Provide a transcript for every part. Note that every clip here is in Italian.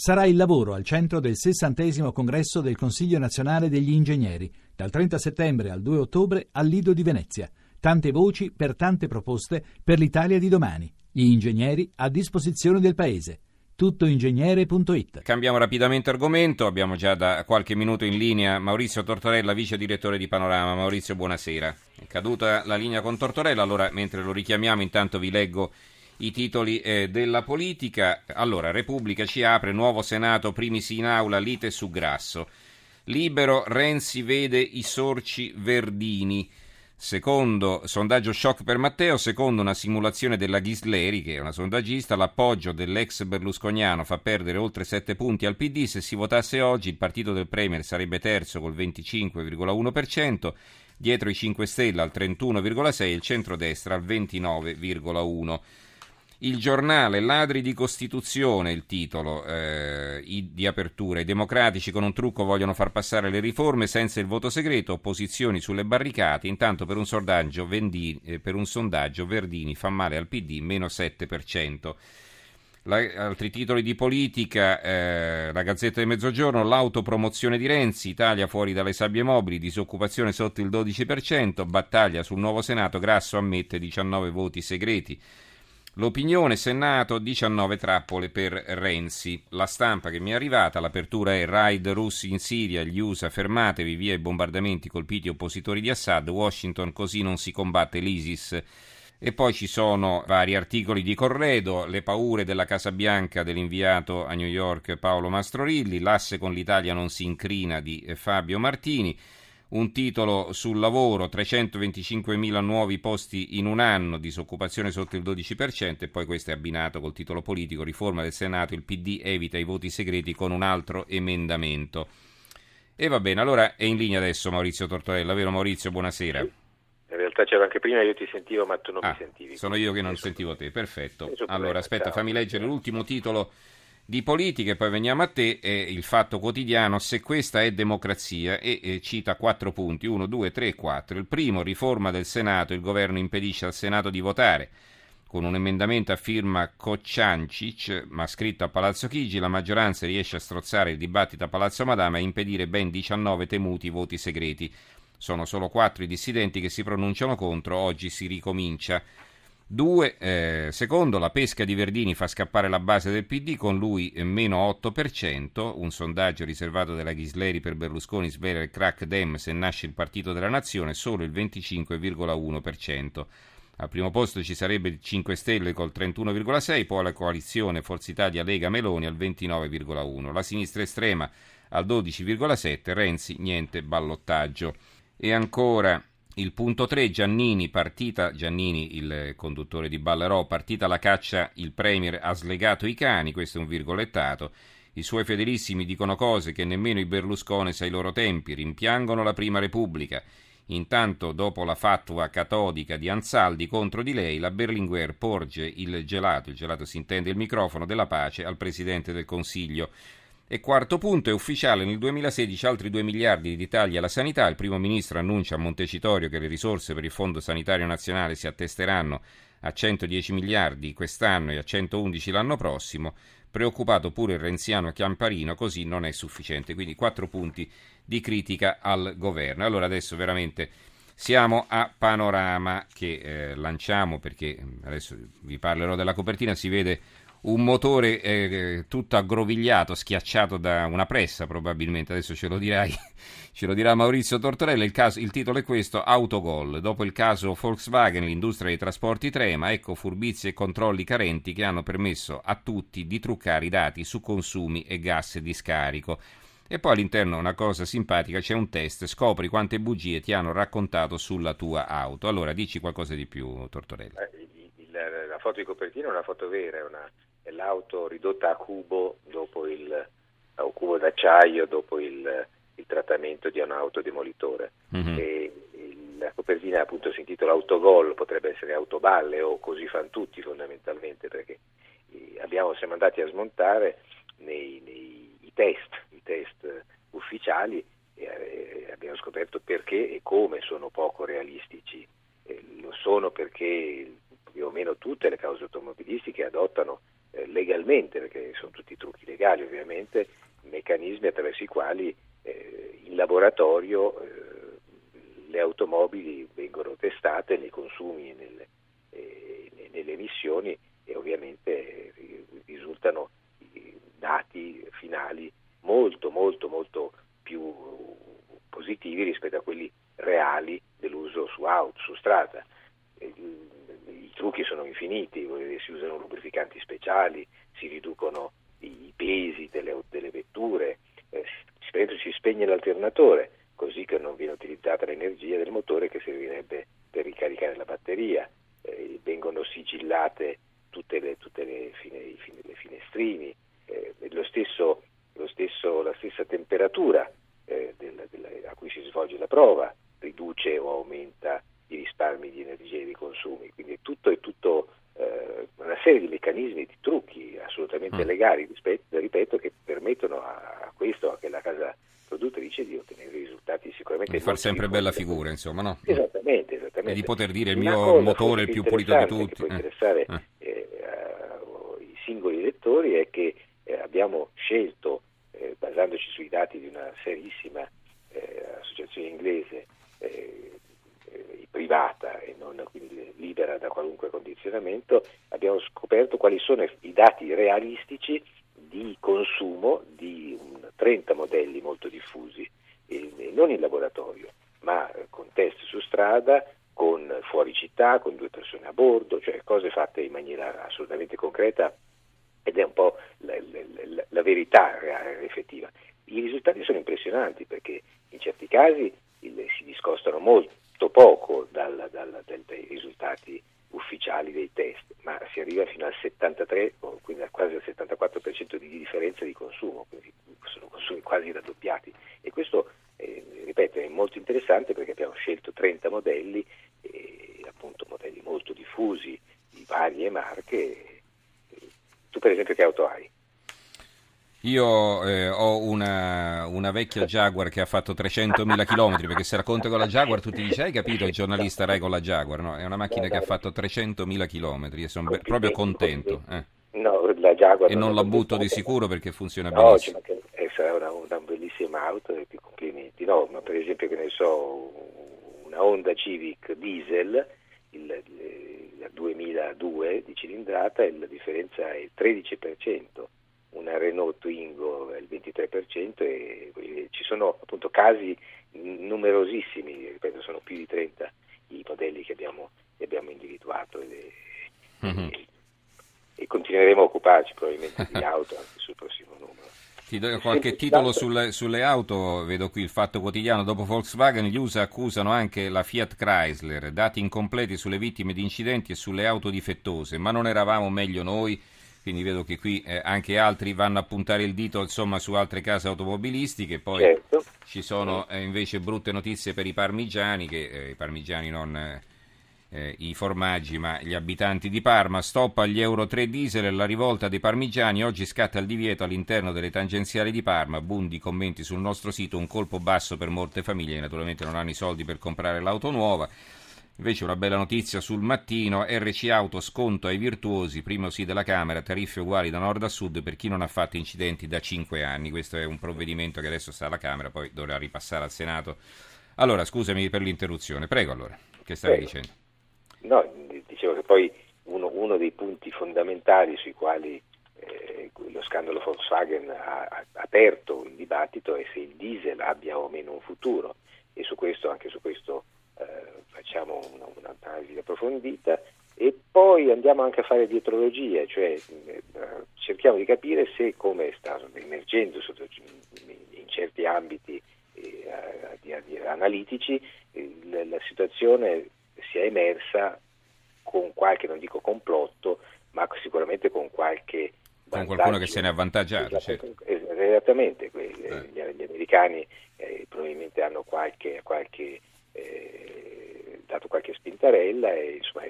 Sarà il lavoro al centro del 60 congresso del Consiglio nazionale degli ingegneri, dal 30 settembre al 2 ottobre al Lido di Venezia. Tante voci per tante proposte per l'Italia di domani. Gli ingegneri a disposizione del Paese tuttoingegnere.it. Cambiamo rapidamente argomento, abbiamo già da qualche minuto in linea Maurizio Tortorella, vice direttore di Panorama. Maurizio, buonasera. È caduta la linea con Tortorella, allora mentre lo richiamiamo intanto vi leggo i titoli eh, della politica. Allora, Repubblica ci apre, nuovo Senato, primisi in aula, lite su Grasso. Libero, Renzi vede i sorci verdini. Secondo sondaggio shock per Matteo, secondo una simulazione della Ghisleri, che è una sondaggista, l'appoggio dell'ex berlusconiano fa perdere oltre 7 punti al PD. Se si votasse oggi, il partito del Premier sarebbe terzo col 25,1%, dietro i 5 Stelle al 31,6% e il centrodestra al 29,1%. Il giornale Ladri di Costituzione, il titolo eh, di apertura. I democratici con un trucco vogliono far passare le riforme senza il voto segreto, opposizioni sulle barricate. Intanto per un sondaggio, Vendini, eh, per un sondaggio Verdini fa male al PD, meno 7%. La, altri titoli di politica, eh, la Gazzetta del Mezzogiorno, l'autopromozione di Renzi, Italia fuori dalle sabbie mobili, disoccupazione sotto il 12%, battaglia sul nuovo Senato, Grasso ammette 19 voti segreti. L'opinione Senato 19 trappole per Renzi. La stampa che mi è arrivata, l'apertura è raid russi in Siria, gli USA fermatevi via i bombardamenti colpiti oppositori di Assad, Washington così non si combatte l'ISIS. E poi ci sono vari articoli di Corredo, le paure della Casa Bianca dell'inviato a New York Paolo Mastrorilli, l'asse con l'Italia non si incrina di Fabio Martini un titolo sul lavoro, 325.000 nuovi posti in un anno, disoccupazione sotto il 12% e poi questo è abbinato col titolo politico, riforma del Senato, il PD evita i voti segreti con un altro emendamento. E va bene, allora è in linea adesso Maurizio Tortorella, vero Maurizio? Buonasera. In realtà c'ero anche prima, io ti sentivo ma tu non ah, mi sentivi. Sono io che non sentivo te, perfetto. Allora aspetta, fammi leggere l'ultimo titolo di politica e poi veniamo a te, è il fatto quotidiano, se questa è democrazia e, e cita quattro punti, 1, 2, 3 e 4. Il primo, riforma del Senato, il governo impedisce al Senato di votare. Con un emendamento a firma Kociancic, ma scritto a Palazzo Chigi, la maggioranza riesce a strozzare il dibattito a Palazzo Madama e impedire ben 19 temuti voti segreti. Sono solo quattro i dissidenti che si pronunciano contro, oggi si ricomincia. Due, eh, secondo, la pesca di Verdini fa scappare la base del PD, con lui eh, meno 8%, un sondaggio riservato dalla Ghisleri per Berlusconi svela il crack Dem se nasce il partito della nazione, solo il 25,1%. Al primo posto ci sarebbe il 5 Stelle col 31,6%, poi la coalizione Forza Italia Lega Meloni al 29,1%. La sinistra estrema al 12,7%, Renzi niente ballottaggio. E ancora il punto 3, Giannini, partita, Giannini il conduttore di Ballerò, partita la caccia, il Premier ha slegato i cani, questo è un virgolettato. I suoi fedelissimi dicono cose che nemmeno i Berlusconi ai loro tempi, rimpiangono la Prima Repubblica. Intanto, dopo la fatua catodica di Ansaldi contro di lei, la Berlinguer porge il gelato, il gelato si intende il microfono della pace, al Presidente del Consiglio. E quarto punto, è ufficiale nel 2016 altri 2 miliardi di tagli alla sanità. Il primo ministro annuncia a Montecitorio che le risorse per il Fondo Sanitario Nazionale si attesteranno a 110 miliardi quest'anno e a 111 l'anno prossimo. Preoccupato pure il renziano Chiamparino, così non è sufficiente. Quindi quattro punti di critica al governo. Allora adesso veramente siamo a panorama che eh, lanciamo perché adesso vi parlerò della copertina, si vede un motore eh, tutto aggrovigliato, schiacciato da una pressa probabilmente, adesso ce lo dirai, ce lo dirà Maurizio Tortorella, il, caso, il titolo è questo, Autogol, dopo il caso Volkswagen l'industria dei trasporti trema, ecco furbizie e controlli carenti che hanno permesso a tutti di truccare i dati su consumi e gas di scarico. E poi all'interno una cosa simpatica, c'è un test, scopri quante bugie ti hanno raccontato sulla tua auto. Allora dici qualcosa di più, Tortorella. Eh, la foto di copertina è una foto vera, è una l'auto ridotta a cubo dopo il o cubo d'acciaio dopo il, il trattamento di un'auto demolitore. Mm-hmm. La copertina appunto si intitola Autogol, potrebbe essere Autoballe o così fan tutti fondamentalmente perché eh, abbiamo, siamo andati a smontare nei, nei i test, i test ufficiali e eh, abbiamo scoperto perché e come sono poco realistici. Eh, lo sono perché più o meno tutte le cause automobilistiche adottano eh, legalmente, perché sono tutti trucchi legali ovviamente, meccanismi attraverso i quali eh, in laboratorio eh, le automobili vengono testate nei consumi nelle, eh, nelle emissioni e ovviamente eh, risultano dati finali molto molto molto più positivi rispetto a quelli reali dell'uso su auto, su strada. I trucchi sono infiniti, si usano lubrificanti speciali, si riducono i pesi delle, delle vetture, eh, si spegne l'alternatore, così che non viene utilizzata l'energia del motore che servirebbe per ricaricare la batteria, eh, vengono sigillate tutte le, tutte le, fine, le finestrini, eh, lo stesso, lo stesso, la stessa temperatura eh, del, del, a cui si svolge la prova riduce o aumenta i risparmi di energia e di consumi, quindi tutto, è tutto eh, una serie di meccanismi, di trucchi assolutamente mm. legali, ripeto, che permettono a, a questo, anche alla casa produttrice di ottenere risultati sicuramente di far sempre bella figura insomma no? esattamente, esattamente e di poter dire il mio motore è il più pulito di tutti che può interessare eh. eh. i singoli lettori è che eh, abbiamo scelto eh, basandoci sui dati di una serissima eh, associazione inglese eh, privata e non quindi libera da condizionamento abbiamo scoperto quali sono i dati realistici di consumo di 30 modelli molto diffusi, e non in laboratorio, ma eh, con test su strada, con fuori città, con due persone a bordo, cioè cose fatte in maniera assolutamente concreta ed è un po' la, la, la verità effettiva. I risultati sono impressionanti perché in certi casi il, si discostano molto poco dai risultati ufficiali dei test, ma si arriva fino al 73, quindi quasi al 74% di differenza di consumo, quindi sono consumi quasi raddoppiati. E questo, eh, ripeto, è molto interessante perché abbiamo scelto 30 modelli, eh, appunto modelli molto diffusi, di varie marche. Tu per esempio che auto hai? Io eh, ho una, una, vecchia Jaguar che ha fatto 300.000 km perché se racconta con la Jaguar tu ti dici hai capito il giornalista Rai con la Jaguar no? è una macchina che ha fatto 300.000 km e sono be- proprio contento eh. no, la Jaguar e non, non la butto di sicuro perché funziona no, benissimo è una, una bellissima auto e ti complimenti no, ma per esempio che ne so una Honda Civic diesel il, il 2002 di cilindrata la differenza è il 13% una Renault Twingo al 23% e ci sono appunto casi numerosissimi, ripeto sono più di 30 i modelli che abbiamo, che abbiamo individuato e, mm-hmm. e, e, continueremo a occuparci probabilmente di auto anche sul prossimo numero. Ti do qualche titolo sulle, sulle, auto, vedo qui il Fatto Quotidiano, dopo Volkswagen gli USA accusano anche la Fiat Chrysler, dati incompleti sulle vittime di incidenti e sulle auto difettose, ma non eravamo meglio noi? Quindi vedo che qui eh, anche altri vanno a puntare il dito insomma, su altre case automobilistiche, poi certo. ci sono eh, invece brutte notizie per i parmigiani, che, eh, i parmigiani non eh, i formaggi ma gli abitanti di Parma, stop agli Euro 3 diesel e la rivolta dei parmigiani, oggi scatta il divieto all'interno delle tangenziali di Parma, bundi commenti sul nostro sito, un colpo basso per molte famiglie. Che naturalmente non hanno i soldi per comprare l'auto nuova. Invece una bella notizia sul mattino, RC Auto sconto ai virtuosi, primo sì della Camera, tariffe uguali da nord a sud per chi non ha fatto incidenti da 5 anni. Questo è un provvedimento che adesso sta alla Camera, poi dovrà ripassare al Senato. Allora, scusami per l'interruzione, prego allora, che stavi Prego. dicendo? No, dicevo che poi uno, uno dei punti fondamentali sui quali eh, lo scandalo Volkswagen ha, ha aperto il dibattito è se il diesel abbia o meno un futuro e su questo, anche su questo facciamo un'analisi approfondita e poi andiamo anche a fare dietrologia, cioè eh, cerchiamo di capire se, come sta emergendo in certi ambiti eh, analitici, la, situazione sia emersa con qualche, non dico complotto, ma sicuramente con qualche con qualcuno che se ne è avvantaggiato. Esatto, certo. Esattamente, eh. gli, gli, americani eh, probabilmente hanno qualche, qualche dato qualche spintarella e insomma,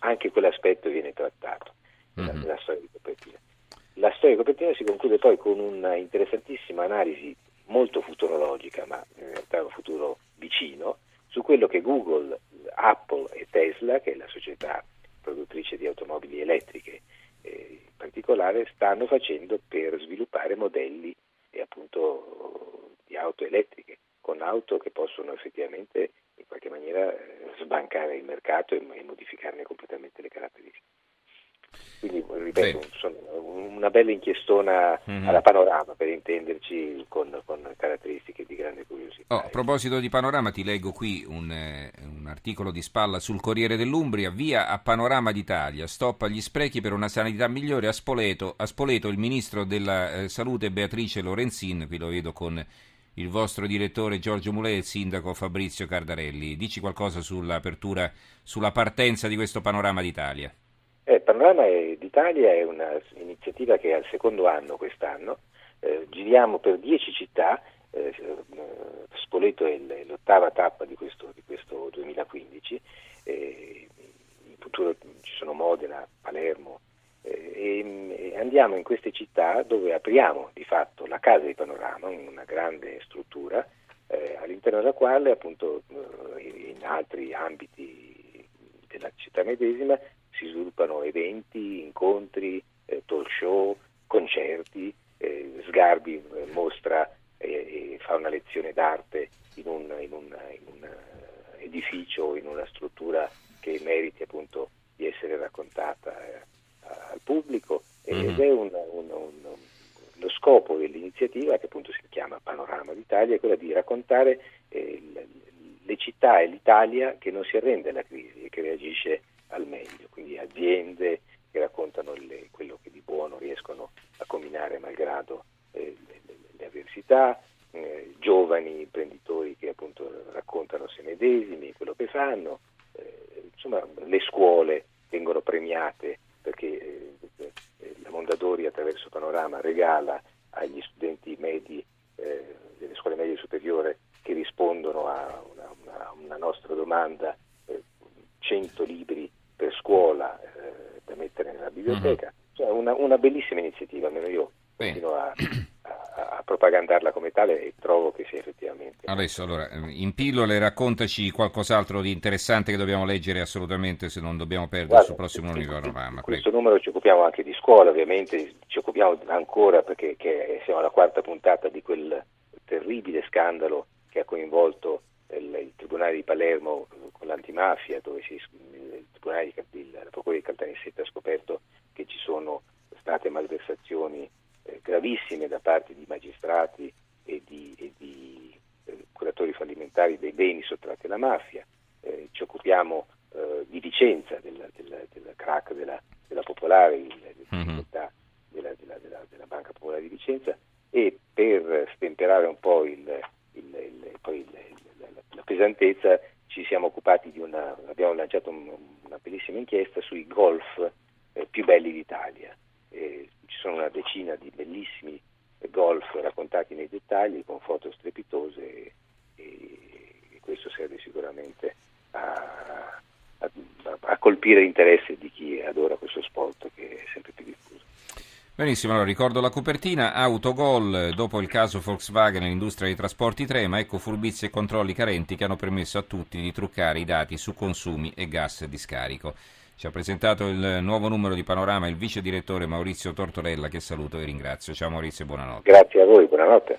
anche quell'aspetto viene trattato mm-hmm. nella, storia di copertina. La storia di copertina si conclude poi con una interessantissima analisi molto futurologica, ma in realtà è un futuro vicino, su quello che Google, Apple e Tesla, che è la società produttrice di automobili elettriche, eh, particolare stanno facendo per sviluppare modelli e appunto di auto elettriche, con auto che possono effettivamente in qualche maniera eh, sbancare il mercato e, e modificarne completamente le caratteristiche. Quindi, ripeto, sì. una bella inchiestona mm-hmm. alla panorama, per intenderci, con, con, caratteristiche di grande curiosità. Oh, a proposito di panorama, ti leggo qui un, eh, un, articolo di spalla sul Corriere dell'Umbria, via a Panorama d'Italia, stop agli sprechi per una sanità migliore a Spoleto, a Spoleto il ministro della eh, Salute Beatrice Lorenzin, qui lo vedo con il vostro direttore Giorgio Mulè e il sindaco Fabrizio Cardarelli. Dici qualcosa sull'apertura, sulla partenza di questo Panorama d'Italia? Eh, Panorama d'Italia è un'iniziativa che è al secondo anno quest'anno, eh, giriamo per dieci città, eh, Spoleto è l'ottava tappa di questo, di questo 2015, eh, in futuro ci sono Modena, Palermo, e, e andiamo in queste città dove apriamo di fatto la casa di Panorama, una grande struttura, eh, all'interno della quale appunto in altri ambiti della città medesima si sviluppano eventi, incontri, eh, talk show, concerti, eh, Sgarbi eh, mostra e fa una lezione d'arte in un, in un, in un eh, edificio, in una struttura che meriti appunto di essere raccontata eh, al pubblico mm-hmm. ed è un, lo scopo dell'iniziativa che appunto si chiama Panorama d'Italia è quello di raccontare eh, le città e l'Italia che non si arrende alla crisi e che reagisce al meglio, quindi aziende che raccontano le, quello che di buono riescono a combinare malgrado eh, le, le, le, avversità, eh, giovani imprenditori che appunto raccontano se medesimi quello che fanno, eh, insomma le scuole vengono premiate perché eh, Mondadori attraverso Panorama regala agli studenti medi eh, delle scuole medie superiori che rispondono a una, una, una nostra domanda 100 libri per scuola eh, da mettere nella biblioteca. Mm-hmm. Cioè una, una, bellissima iniziativa, almeno io sì. continuo a, a, a, propagandarla come tale e trovo che. Adesso, allora, in pillole raccontaci qualcos'altro di interessante che dobbiamo leggere assolutamente se non dobbiamo perdere sul prossimo numero di. In questo numero ci occupiamo anche di scuola, ovviamente, ci occupiamo ancora perché siamo alla quarta puntata di quel terribile scandalo che ha coinvolto il, il Tribunale di Palermo con l'antimafia, dove si, il Tribunale di, la Procura di Caltanissetta ha scoperto che ci sono state malversazioni eh, gravissime da parte di magistrati e di, e di eh, curatori fallimentari dei beni sottratti alla mafia. Eh, ci occupiamo eh, di Vicenza, del, del, del crack della, della Popolare, il, mm-hmm. della, della, della, Banca Popolare di Vicenza e per stemperare un po' il, il, poi la pesantezza ci siamo occupati di una, abbiamo lanciato un, una bellissima inchiesta sui golf eh, più belli d'Italia. Eh, ci sono una decina di bellissimi golf raccontati nei dettagli con foto strepitose e, e questo serve sicuramente a, a, a colpire l'interesse di chi adora questo sport che è sempre più diffuso. Benissimo, allora ricordo la copertina, autogol, dopo il caso Volkswagen nell'industria dei trasporti trema, ecco furbizie e controlli carenti che hanno permesso a tutti di truccare i dati su consumi e gas di scarico. Ci ha presentato il nuovo numero di Panorama il vice direttore Maurizio Tortorella che saluto e ringrazio. Ciao Maurizio, buonanotte. Grazie a voi, buonanotte.